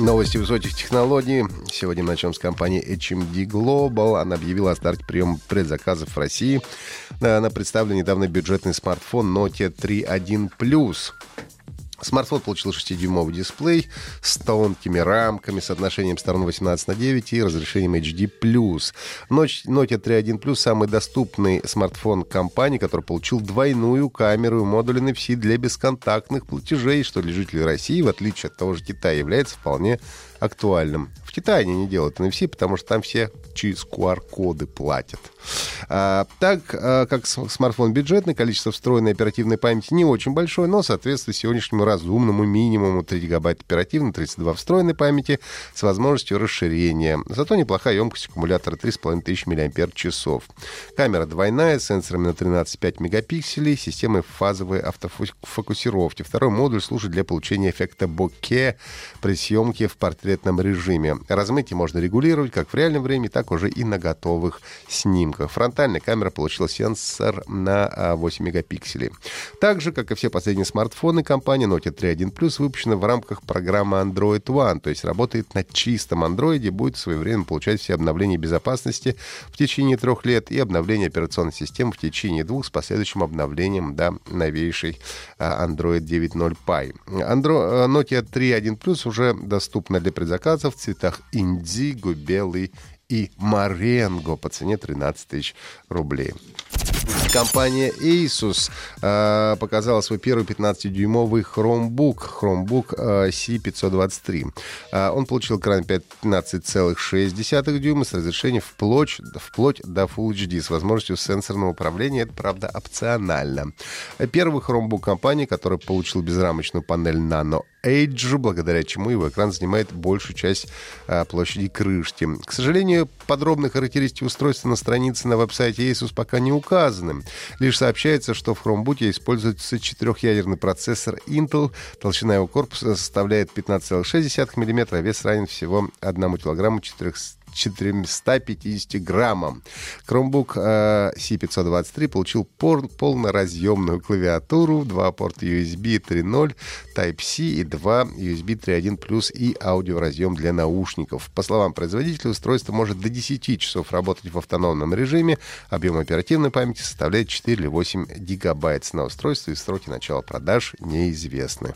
Новости высоких технологий. Сегодня начнем с компании HMD Global. Она объявила о старте приема предзаказов в России. Она представила недавно бюджетный смартфон Nokia 3.1 Plus. Смартфон получил 6-дюймовый дисплей с тонкими рамками, с отношением сторон 18 на 9 и разрешением HD+. Nokia 3.1 Plus самый доступный смартфон компании, который получил двойную камеру и модуль NFC для бесконтактных платежей, что для жителей России, в отличие от того же Китая, является вполне актуальным. В Китае они не делают NFC, потому что там все через QR-коды платят. А, так а, как смартфон бюджетный, количество встроенной оперативной памяти не очень большое, но соответствует сегодняшнему разумному минимуму 3 гигабайта оперативной, 32 встроенной памяти с возможностью расширения. Зато неплохая емкость аккумулятора 3500 мАч. Камера двойная, с сенсорами на 13,5 мегапикселей, системой фазовой автофокусировки. Второй модуль служит для получения эффекта боке при съемке в портретном режиме. Размытие можно регулировать как в реальном времени, так уже и на готовых снимках. Фронтальная камера получила сенсор на 8 а, мегапикселей. Так же, как и все последние смартфоны, компания Nokia 3.1 Plus выпущена в рамках программы Android One, то есть работает на чистом Android, будет в свое время получать все обновления безопасности в течение трех лет и обновление операционной системы в течение двух с последующим обновлением до новейшей а, Android 9.0 Pie. Andro... Nokia 3.1 Plus уже доступна для предзаказов в цветах индиго, белый и Маренго по цене 13 тысяч рублей. Компания Asus э, показала свой первый 15-дюймовый Chromebook, Chromebook э, C523. Э, он получил экран 15,6 дюйма с разрешением вплоть, вплоть до Full HD с возможностью сенсорного управления. Это, правда, опционально. Первый Chromebook компании, который получил безрамочную панель Nano Edge, благодаря чему его экран занимает большую часть а, площади крышки. К сожалению, подробные характеристики устройства на странице на веб-сайте Asus пока не указаны. Лишь сообщается, что в Chromebook используется четырехъядерный процессор Intel, толщина его корпуса составляет 15,6 мм, а вес равен всего 1 килограмму 400 450 граммам. Chromebook э, C523 получил пор, полноразъемную клавиатуру, два порта USB 3.0, Type-C и два USB 3.1 и аудиоразъем для наушников. По словам производителя, устройство может до 10 часов работать в автономном режиме. Объем оперативной памяти составляет 4 или 8 гигабайт. На устройство и сроки начала продаж неизвестны.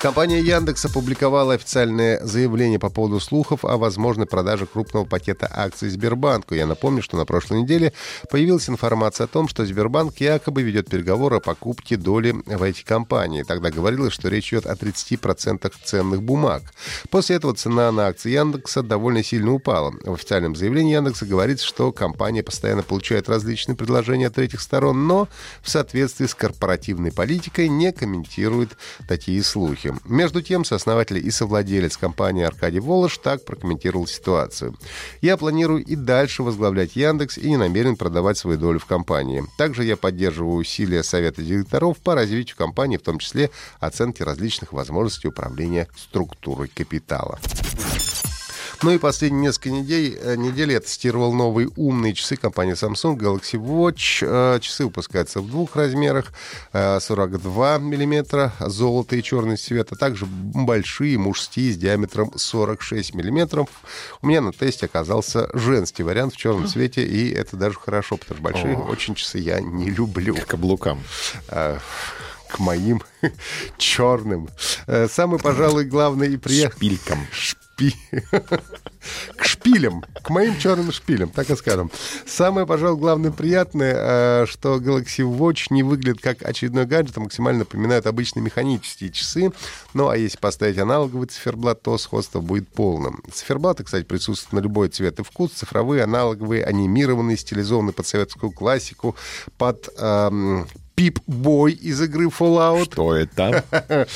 Компания Яндекс опубликовала официальное заявление по поводу слухов о возможной продаже крупного пакета акций Сбербанку. Я напомню, что на прошлой неделе появилась информация о том, что Сбербанк якобы ведет переговоры о покупке доли в эти компании. Тогда говорилось, что речь идет о 30% ценных бумаг. После этого цена на акции Яндекса довольно сильно упала. В официальном заявлении Яндекса говорится, что компания постоянно получает различные предложения от третьих сторон, но в соответствии с корпоративной политикой не комментирует такие слухи. Между тем, сооснователь и совладелец компании Аркадий Волош так прокомментировал ситуацию. «Я планирую и дальше возглавлять Яндекс и не намерен продавать свою долю в компании. Также я поддерживаю усилия Совета директоров по развитию компании, в том числе оценки различных возможностей управления структурой капитала». Ну и последние несколько недель, э, недель я тестировал новые умные часы компании Samsung Galaxy Watch. Э, часы выпускаются в двух размерах. 42 э, миллиметра золото и черный цвет, а также большие мужские с диаметром 46 миллиметров. У меня на тесте оказался женский вариант в черном цвете, и это даже хорошо, потому что большие О. очень часы я не люблю. К каблукам к моим черным. Самый, пожалуй, главный и приятный... Шпилькам шпи... к шпилям, к моим черным шпилям, так и скажем. Самое, пожалуй, главное приятное, э, что Galaxy Watch не выглядит как очередной гаджет, а максимально напоминает обычные механические часы. Ну, а если поставить аналоговый циферблат, то сходство будет полным. Циферблаты, кстати, присутствуют на любой цвет и вкус. Цифровые, аналоговые, анимированные, стилизованные под советскую классику, под эм, Пип-бой из игры Fallout. Что это?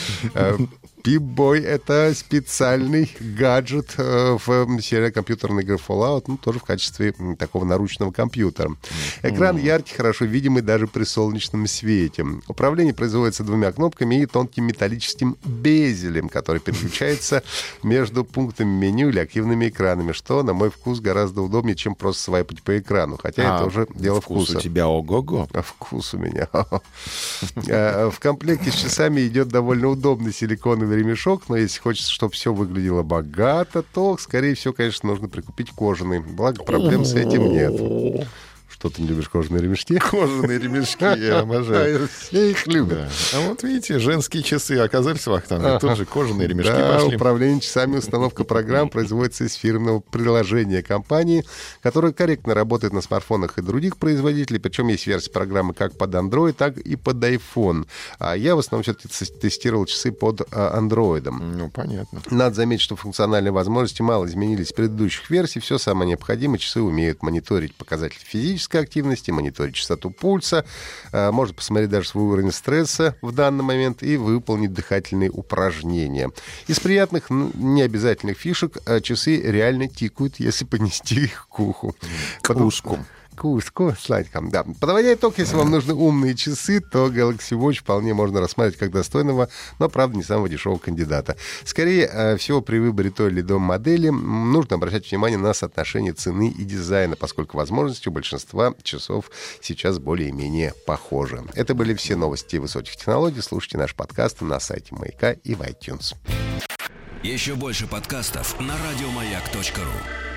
Пип-бой — это специальный гаджет э, в серии компьютерной игры Fallout, ну, тоже в качестве такого наручного компьютера. Экран яркий, хорошо видимый даже при солнечном свете. Управление производится двумя кнопками и тонким металлическим безелем, который переключается между пунктами меню или активными экранами, что, на мой вкус, гораздо удобнее, чем просто свайпать по экрану. Хотя а, это уже дело вкус вкуса. у тебя ого-го. А вкус у меня. Э, в комплекте с часами идет довольно удобный силиконовый ремешок, но если хочется, чтобы все выглядело богато, то, скорее всего, конечно, нужно прикупить кожаный. Благо, проблем с этим нет. Что ты не любишь кожаные ремешки? Кожаные ремешки, я обожаю. Я их люблю. А вот видите, женские часы оказались в Ахтанге, тут же кожаные ремешки да, пошли. управление часами, установка программ производится из фирменного приложения компании, которое корректно работает на смартфонах и других производителей, причем есть версия программы как под Android, так и под iPhone. А я в основном все-таки тестировал часы под а, Android. Ну, понятно. Надо заметить, что функциональные возможности мало изменились с предыдущих версий. Все самое необходимое. Часы умеют мониторить показатели физического физической активности, мониторить частоту пульса, э, можно посмотреть даже свой уровень стресса в данный момент и выполнить дыхательные упражнения. Из приятных, необязательных фишек э, часы реально тикают, если понести их к уху. К ушку. Куску сладком, да. Подводя итог, если вам нужны умные часы, то Galaxy Watch вполне можно рассматривать как достойного, но, правда, не самого дешевого кандидата. Скорее э, всего, при выборе той или иной модели нужно обращать внимание на соотношение цены и дизайна, поскольку возможности у большинства часов сейчас более-менее похожи. Это были все новости высоких технологий. Слушайте наш подкаст на сайте Маяка и в iTunes. Еще больше подкастов на радиомаяк.ру